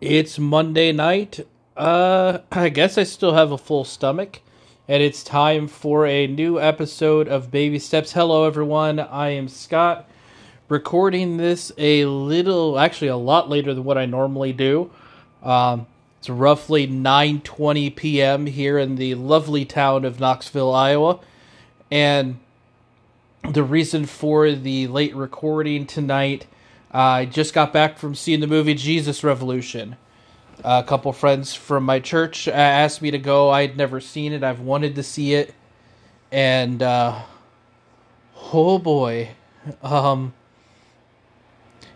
It's Monday night. Uh, I guess I still have a full stomach, and it's time for a new episode of Baby Steps. Hello, everyone. I am Scott, recording this a little, actually, a lot later than what I normally do. Um, it's roughly 9:20 p.m. here in the lovely town of Knoxville, Iowa, and the reason for the late recording tonight I just got back from seeing the movie Jesus Revolution. a couple friends from my church asked me to go. I had never seen it. I've wanted to see it, and uh, oh boy, um,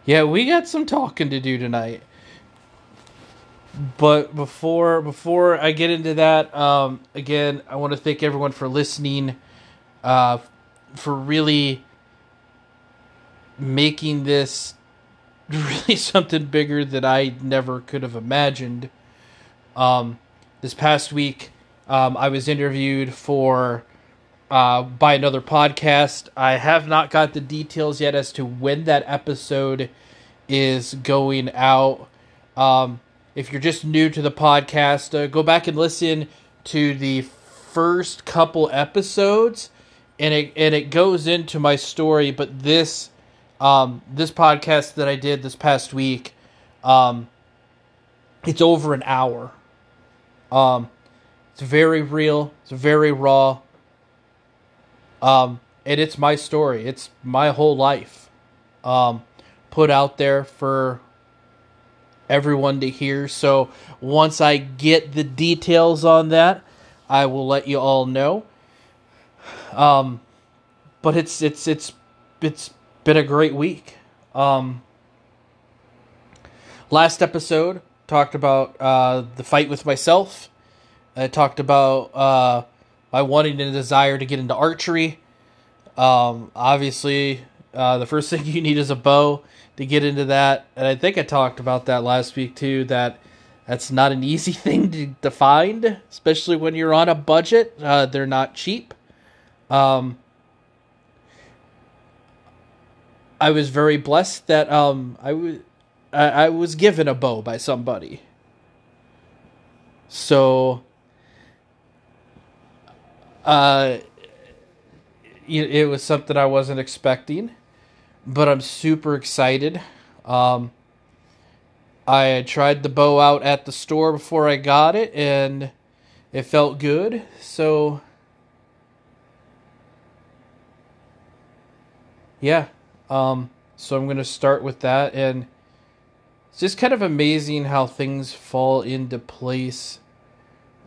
yeah, we got some talking to do tonight. But before before I get into that, um, again, I want to thank everyone for listening, uh, for really making this really something bigger that I never could have imagined. Um, this past week, um, I was interviewed for uh, by another podcast. I have not got the details yet as to when that episode is going out. Um, if you're just new to the podcast, uh, go back and listen to the first couple episodes, and it and it goes into my story. But this um, this podcast that I did this past week, um, it's over an hour. Um, it's very real. It's very raw. Um, and it's my story. It's my whole life, um, put out there for everyone to hear. So once I get the details on that, I will let you all know. Um, but it's it's it's it's been a great week. Um, last episode talked about uh, the fight with myself. I talked about uh, my wanting and desire to get into archery. Um, obviously, uh, the first thing you need is a bow to get into that, and I think I talked about that last week too. That that's not an easy thing to, to find, especially when you're on a budget. Uh, they're not cheap. Um, I was very blessed that um I was I, I was given a bow by somebody. So uh it was something I wasn't expecting, but I'm super excited. Um I tried the bow out at the store before I got it and it felt good. So yeah, um, so I'm going to start with that. And it's just kind of amazing how things fall into place.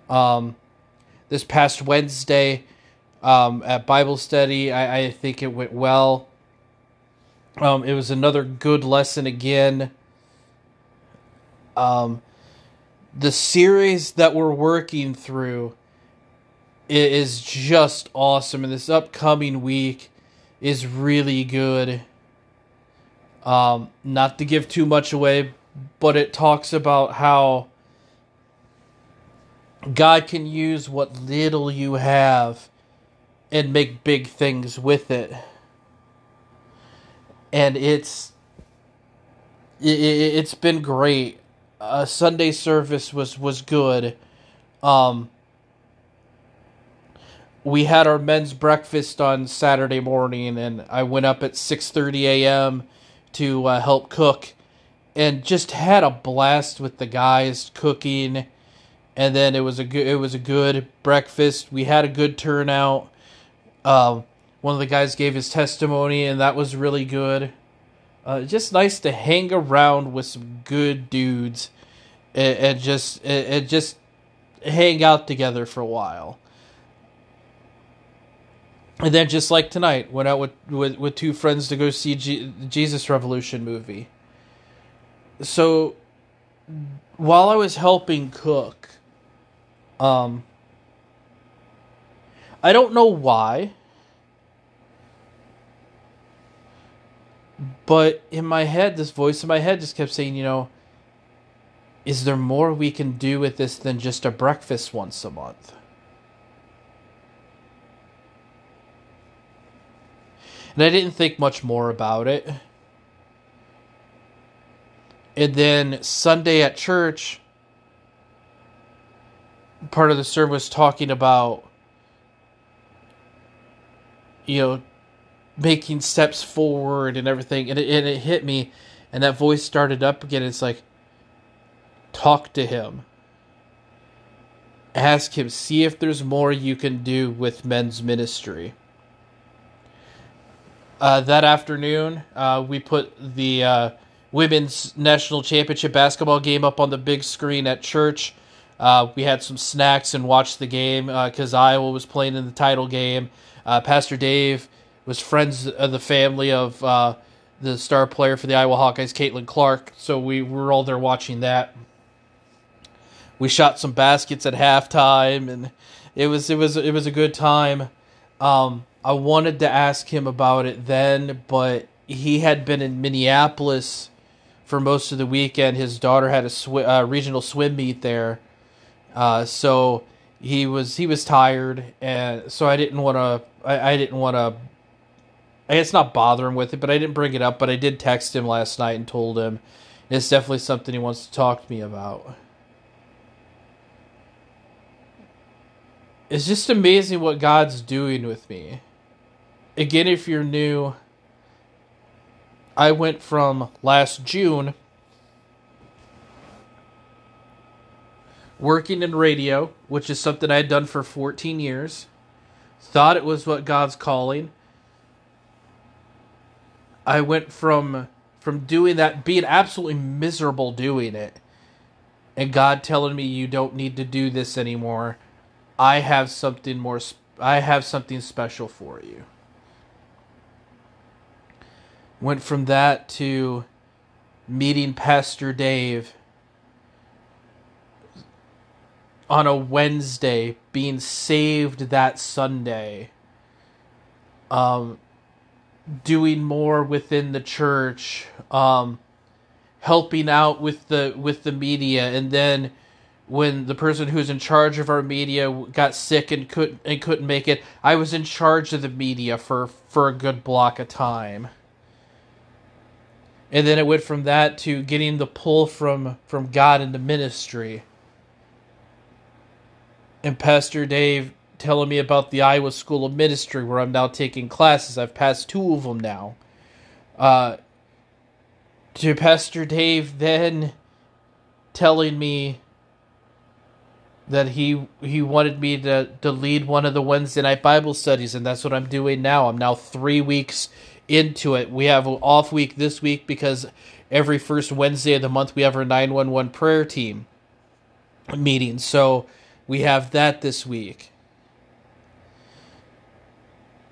Um, this past Wednesday um, at Bible study, I, I think it went well. Um, it was another good lesson again. Um, the series that we're working through is just awesome, and this upcoming week is really good. Um, not to give too much away, but it talks about how God can use what little you have and make big things with it. And it's it, it's been great. Uh, Sunday service was was good. Um, we had our men's breakfast on Saturday morning, and I went up at six thirty a.m to uh, help cook. And just had a blast with the guys cooking. And then it was a good it was a good breakfast. We had a good turnout. Um, one of the guys gave his testimony and that was really good. Uh, just nice to hang around with some good dudes and, and just and, and just hang out together for a while and then just like tonight, went out with with, with two friends to go see G- Jesus Revolution movie. So while I was helping cook, um, I don't know why, but in my head, this voice in my head just kept saying, you know, is there more we can do with this than just a breakfast once a month? And I didn't think much more about it. And then Sunday at church, part of the sermon was talking about, you know, making steps forward and everything. And it, and it hit me, and that voice started up again. It's like, talk to him. Ask him, see if there's more you can do with men's ministry. Uh, that afternoon, uh, we put the uh, women's national championship basketball game up on the big screen at church. Uh, we had some snacks and watched the game because uh, Iowa was playing in the title game. Uh, Pastor Dave was friends of the family of the star player for the Iowa Hawkeyes, Caitlin Clark. So we were all there watching that. We shot some baskets at halftime, and it was it was it was a good time. Um, I wanted to ask him about it then, but he had been in Minneapolis for most of the weekend. His daughter had a sw- uh, regional swim meet there, uh, so he was he was tired, and so I didn't want to. I, I didn't want to. I guess not bother him with it, but I didn't bring it up. But I did text him last night and told him it's definitely something he wants to talk to me about. It's just amazing what God's doing with me. Again, if you're new, I went from last June working in radio, which is something I had done for 14 years, thought it was what God's calling. I went from from doing that being absolutely miserable doing it and God telling me you don't need to do this anymore. I have something more I have something special for you went from that to meeting Pastor Dave on a Wednesday, being saved that Sunday, um, doing more within the church, um, helping out with the with the media, and then when the person who's in charge of our media got sick and couldn't and couldn't make it, I was in charge of the media for for a good block of time and then it went from that to getting the pull from from God into ministry. And Pastor Dave telling me about the Iowa School of Ministry, where I'm now taking classes. I've passed two of them now. Uh, to Pastor Dave then telling me that he he wanted me to to lead one of the Wednesday night Bible studies, and that's what I'm doing now. I'm now three weeks into it. We have an off week this week because every first Wednesday of the month we have our 911 prayer team meeting. So we have that this week.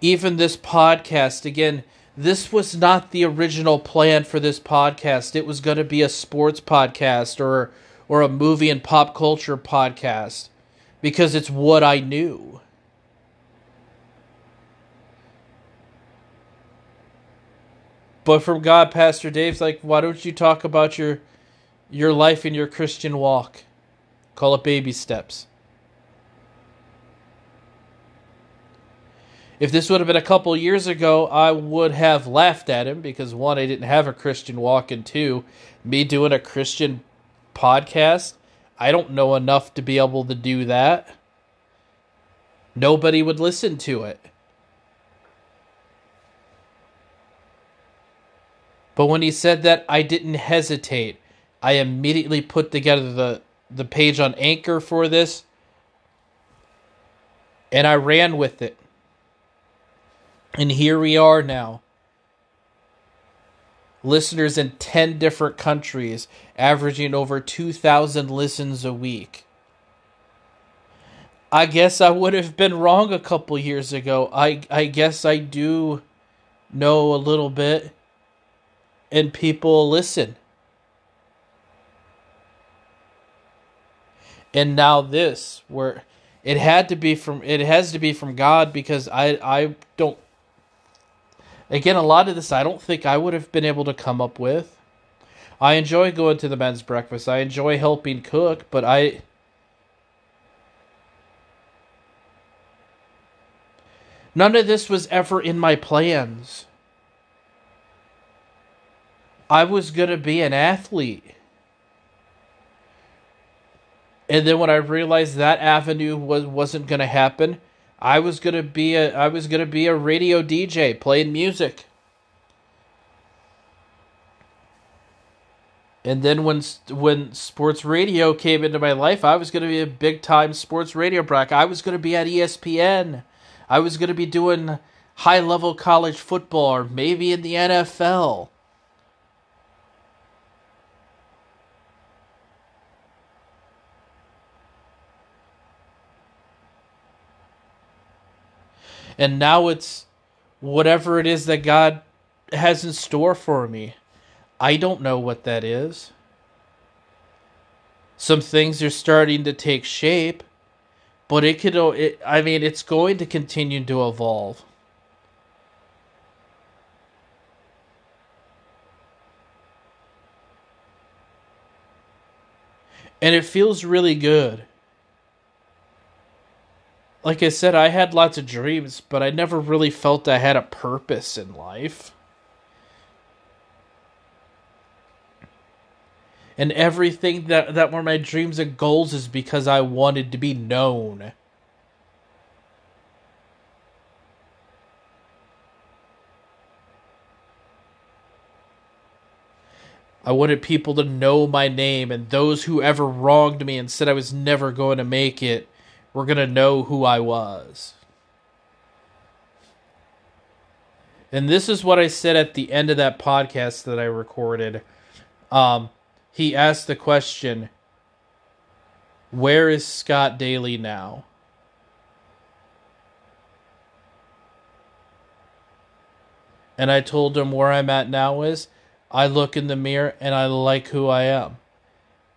Even this podcast, again, this was not the original plan for this podcast. It was going to be a sports podcast or or a movie and pop culture podcast because it's what I knew. But from God, Pastor Dave's like, why don't you talk about your your life and your Christian walk? Call it baby steps. If this would have been a couple years ago, I would have laughed at him because one, I didn't have a Christian walk, and two, me doing a Christian podcast, I don't know enough to be able to do that. Nobody would listen to it. But when he said that, I didn't hesitate. I immediately put together the, the page on Anchor for this, and I ran with it. And here we are now. Listeners in 10 different countries, averaging over 2,000 listens a week. I guess I would have been wrong a couple years ago. I I guess I do know a little bit and people listen. And now this where it had to be from it has to be from God because I I don't again a lot of this I don't think I would have been able to come up with. I enjoy going to the men's breakfast. I enjoy helping cook, but I None of this was ever in my plans. I was going to be an athlete. And then when I realized that avenue was wasn't going to happen, I was going to be a I was going to be a radio DJ playing music. And then when when sports radio came into my life, I was going to be a big time sports radio broadcaster. I was going to be at ESPN. I was going to be doing high level college football or maybe in the NFL. And now it's whatever it is that God has in store for me. I don't know what that is. Some things are starting to take shape, but it could, it, I mean, it's going to continue to evolve. And it feels really good like I said, I had lots of dreams, but I never really felt I had a purpose in life. And everything that, that were my dreams and goals is because I wanted to be known. I wanted people to know my name, and those who ever wronged me and said I was never going to make it were going to know who I was. And this is what I said at the end of that podcast that I recorded. Um, he asked the question, Where is Scott Dailey now? And I told him where I'm at now is I look in the mirror and I like who I am.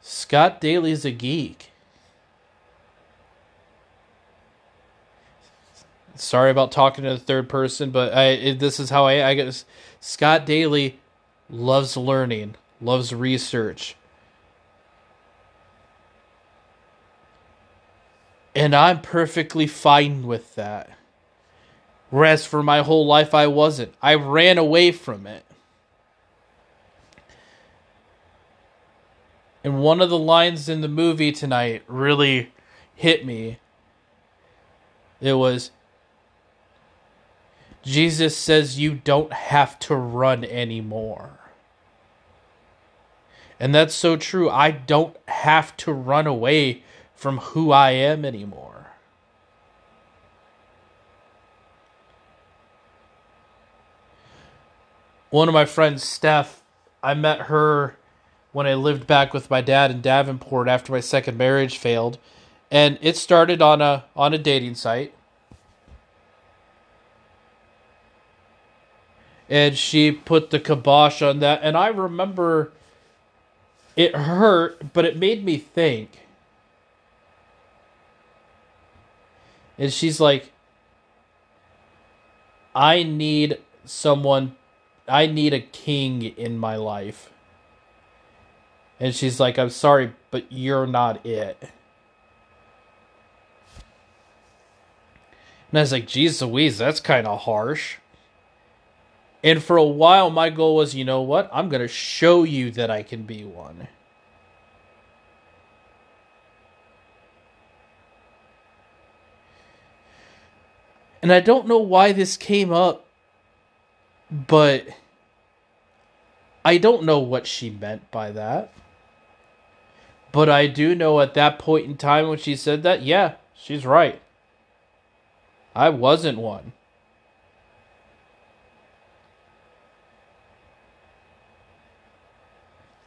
Scott Dailey's a geek. Sorry about talking to the third person, but I it, this is how I I guess Scott Dailey loves learning, loves research. And I'm perfectly fine with that. Whereas for my whole life I wasn't. I ran away from it. And one of the lines in the movie tonight really hit me. It was Jesus says you don't have to run anymore. And that's so true. I don't have to run away from who I am anymore. One of my friends, Steph, I met her when I lived back with my dad in Davenport after my second marriage failed. And it started on a on a dating site and she put the kibosh on that. And I remember it hurt, but it made me think. And she's like, I need someone, I need a king in my life. And she's like, I'm sorry, but you're not it. And I was like, geez Louise, that's kind of harsh. And for a while, my goal was, you know what? I'm going to show you that I can be one. And I don't know why this came up, but I don't know what she meant by that. But I do know at that point in time when she said that, yeah, she's right. I wasn't one.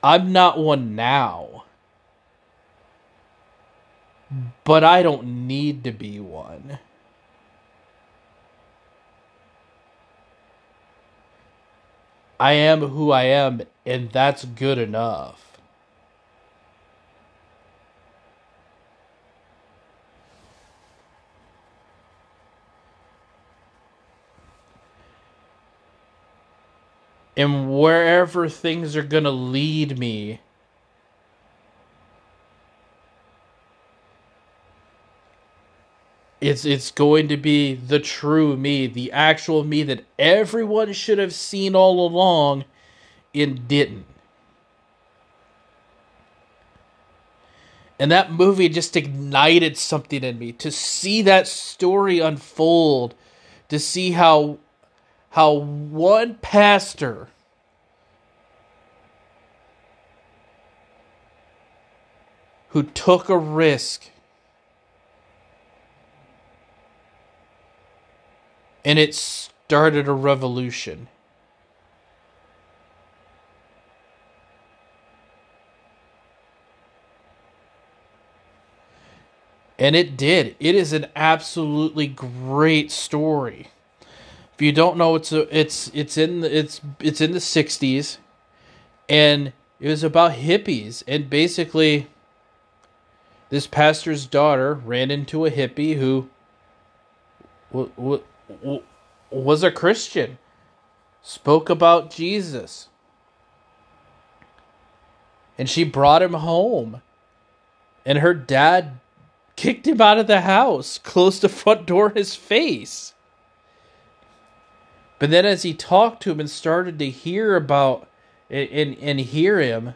I'm not one now. But I don't need to be one. I am who I am, and that's good enough. And wherever things are going to lead me it's it's going to be the true me the actual me that everyone should have seen all along and didn't. And that movie just ignited something in me to see that story unfold, to see how how one pastor who took a risk and it started a revolution. And it did. It is an absolutely great story. If you don't know, it's a, it's it's in the, it's it's in the '60s, and it was about hippies. And basically, this pastor's daughter ran into a hippie who w- w- was a Christian, spoke about Jesus, and she brought him home. And her dad kicked him out of the house, closed the front door in his face. But then, as he talked to him and started to hear about and, and hear him,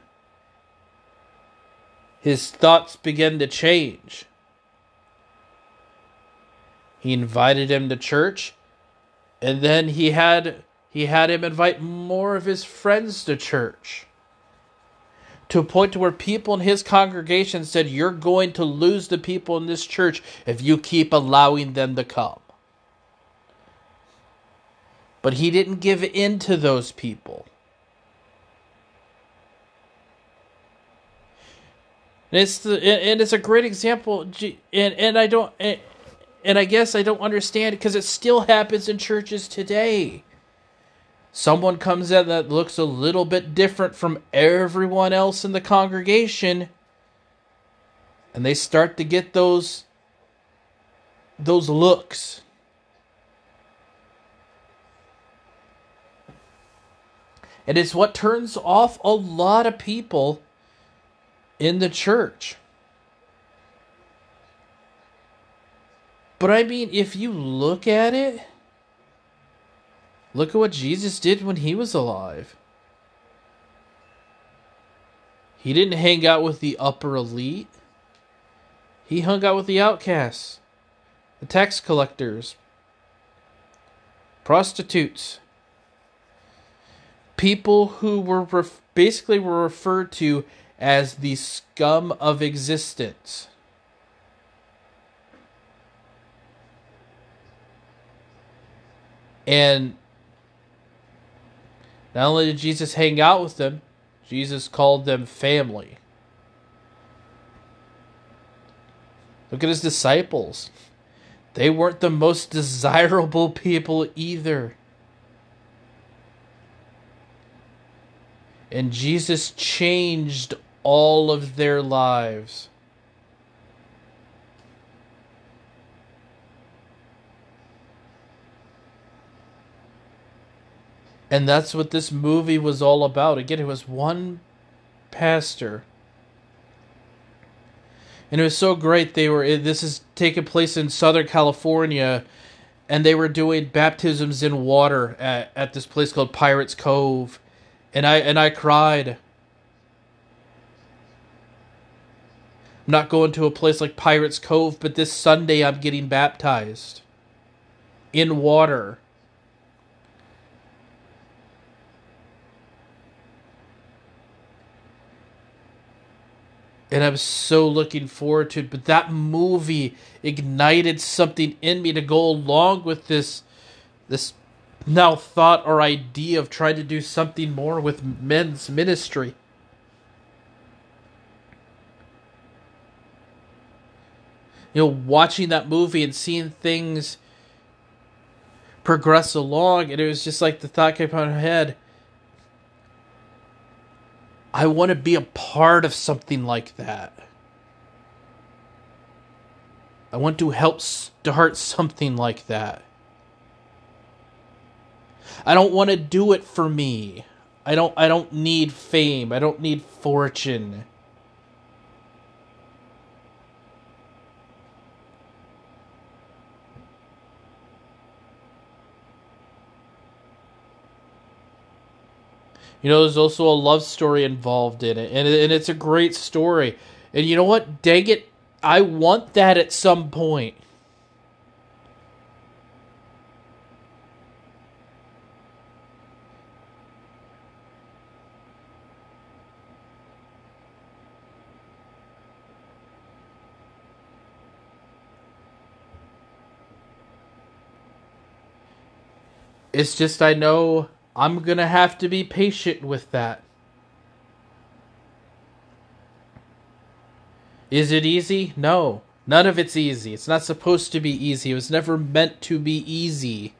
his thoughts began to change. He invited him to church, and then he had he had him invite more of his friends to church to a point to where people in his congregation said, You're going to lose the people in this church if you keep allowing them to come. But he didn't give in to those people. And it's the and it's a great example and and I don't and I guess I don't understand because it still happens in churches today someone comes in that looks a little bit different from everyone else in the congregation and they start to get those those looks and it's what turns off a lot of people in the church but i mean if you look at it Look at what Jesus did when he was alive. He didn't hang out with the upper elite. He hung out with the outcasts, the tax collectors, prostitutes, people who were ref- basically were referred to as the scum of existence. And not only did Jesus hang out with them, Jesus called them family. Look at his disciples. They weren't the most desirable people either. And Jesus changed all of their lives. And that's what this movie was all about. Again, it was one pastor. And it was so great. They were this is taking place in Southern California and they were doing baptisms in water at, at this place called Pirates Cove. And I and I cried. I'm not going to a place like Pirates Cove, but this Sunday I'm getting baptized in water. and I'm so looking forward to it. But that movie ignited something in me to go along with this this now thought or idea of trying to do something more with men's ministry. You know, watching that movie and seeing things progress along, and it was just like the thought came of my head I want to be a part of something like that. I want to help start something like that. I don't want to do it for me. I don't I don't need fame. I don't need fortune. You know, there's also a love story involved in it, and and it's a great story. And you know what? Dang it, I want that at some point. It's just I know I'm to have to be patient with that. Is it easy? No. None of it's easy. It's not supposed to be easy. It was never meant to be easy.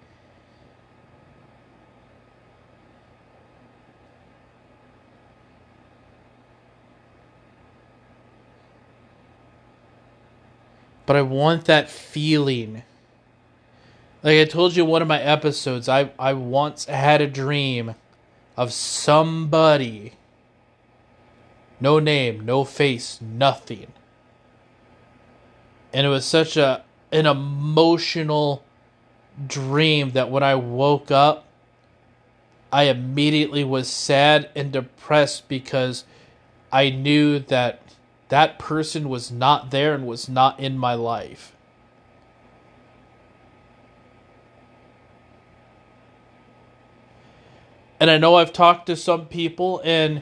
But I want that feeling. Like I told you one of my episodes, I, I once had a dream of somebody. No name, no face, nothing. And it was such a an emotional dream that when I woke up, I immediately was sad and depressed because I knew that that person was not there and was not in my life. And I know I've talked to some people, and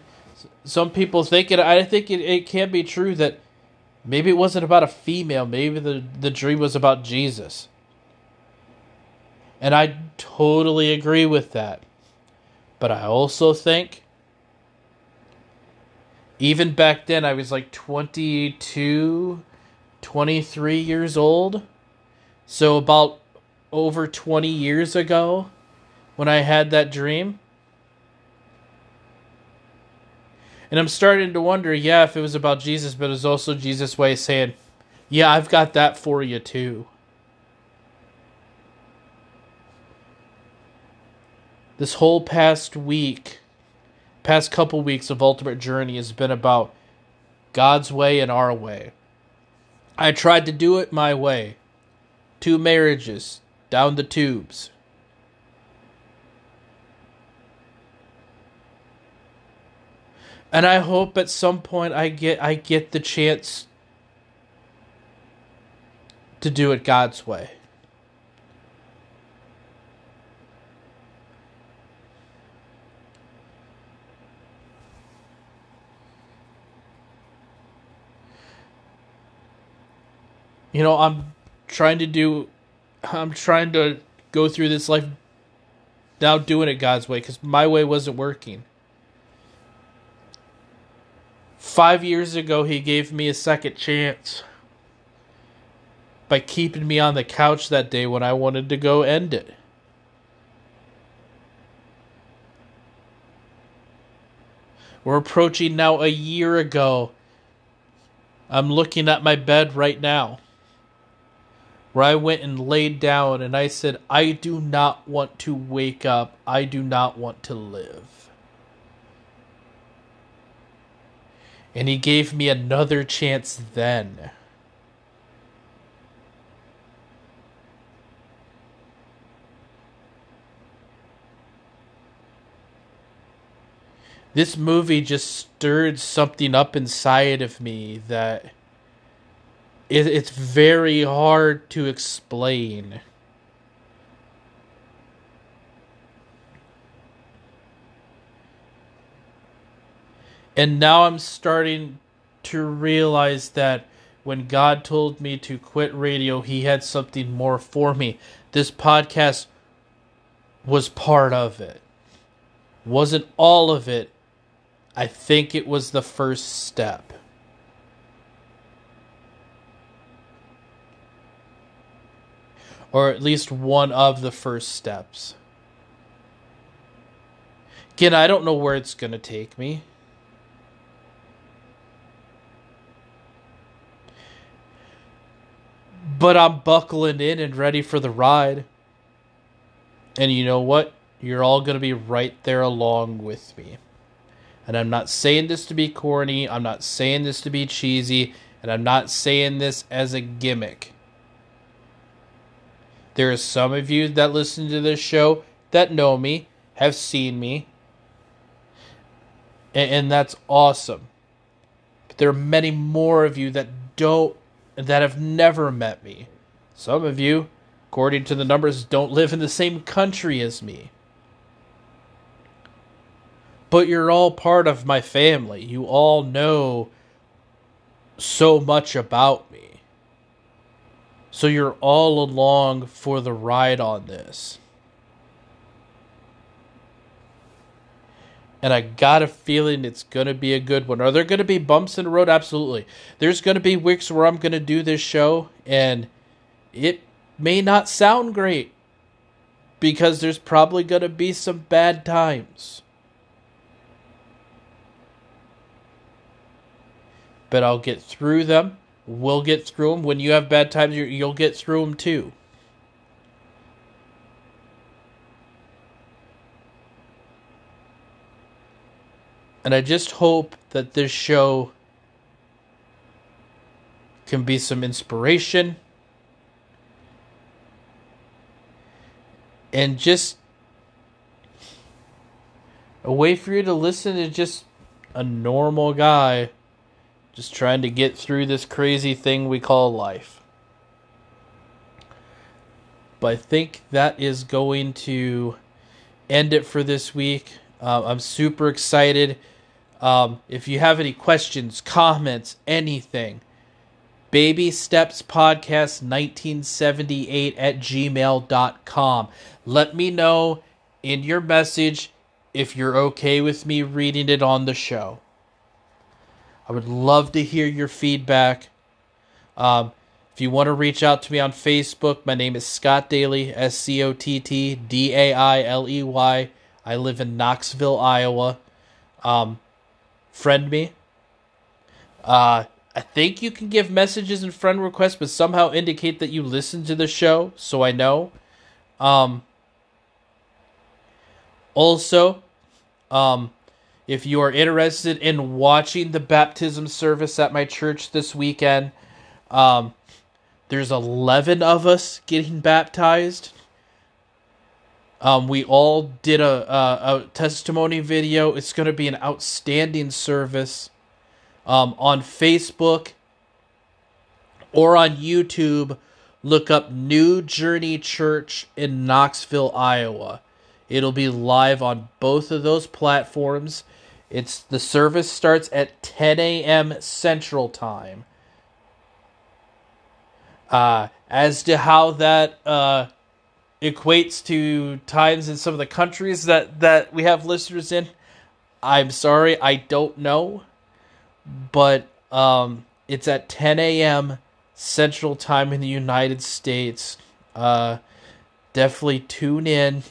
some people think it. I think it, it can be true that maybe it wasn't about a female. Maybe the the dream was about Jesus. And I totally agree with that. But I also think, even back then, I was like 22, 23 years old. So, about over 20 years ago, when I had that dream, And I'm starting to wonder, yeah, if it was about Jesus, but it was also Jesus' way saying, yeah, I've got that for you too. This whole past week, past couple weeks of Ultimate Journey has been about God's way and our way. I tried to do it my way. Two marriages, down the tubes. And I hope at some point I get I get the chance to do it God's way. You know, I'm trying to do I'm trying to go through this life now doing it God's way cuz my way wasn't working. Five years ago, he gave me a second chance by keeping me on the couch that day when I wanted to go end it. We're approaching now a year ago. I'm looking at my bed right now where I went and laid down and I said, I do not want to wake up. I do not want to live. And he gave me another chance then. This movie just stirred something up inside of me that it's very hard to explain. And now I'm starting to realize that when God told me to quit radio, He had something more for me. This podcast was part of it. Wasn't all of it. I think it was the first step. Or at least one of the first steps. Again, I don't know where it's going to take me. But I'm buckling in and ready for the ride. And you know what? You're all going to be right there along with me. And I'm not saying this to be corny. I'm not saying this to be cheesy. And I'm not saying this as a gimmick. There are some of you that listen to this show that know me, have seen me. and, and that's awesome. But there are many more of you that don't that have never met me. Some of you, according to the numbers, don't live in the same country as me. But you're all part of my family. You all know so much about me. So you're all along for the ride on this. And I got a feeling it's going to be a good one. Are there going to be bumps in the road? Absolutely. There's going to be weeks where I'm going to do this show and it may not sound great because there's probably going to be some bad times. But I'll get through them. We'll get through them. When you have bad times, you'll get through them too. And I just hope that this show can be some inspiration and just a way for you to listen to just a normal guy just trying to get through this crazy thing we call life. But I think that is going to end it for this week. Uh, I'm super excited. Um, if you have any questions, comments, anything, baby steps podcast 1978 at gmail.com. Let me know in your message if you're okay with me reading it on the show. I would love to hear your feedback. Um, if you want to reach out to me on Facebook, my name is Scott Dailey, S C O T T D A I L E Y. I live in Knoxville, Iowa. Um, friend me. Uh, I think you can give messages and friend requests, but somehow indicate that you listen to the show, so I know. Um, also, um, if you are interested in watching the baptism service at my church this weekend, um, there's 11 of us getting baptized. Um, we all did a, a, a testimony video. It's going to be an outstanding service um, on Facebook or on YouTube. Look up New Journey Church in Knoxville, Iowa. It'll be live on both of those platforms. It's the service starts at 10 a.m. Central Time. Uh, as to how that uh, equates to times in some of the countries that that we have listeners in. I'm sorry, I don't know, but um, it's at 10 a.m. Central Time in the United States. Uh, definitely tune in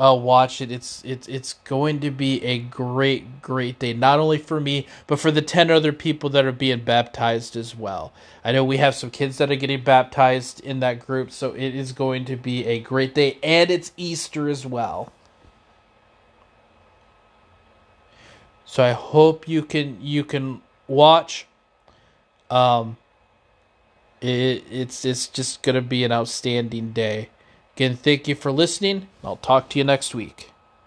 uh, watch it. It's it's it's going to be a great great day, not only for me but for the ten other people that are being baptized as well. I know we have some kids that are getting baptized in that group, so it is going to be a great day, and it's Easter as well. So I hope you can you can watch. Um, it, it's it's just gonna be an outstanding day. Again, thank you for listening. I'll talk to you next week.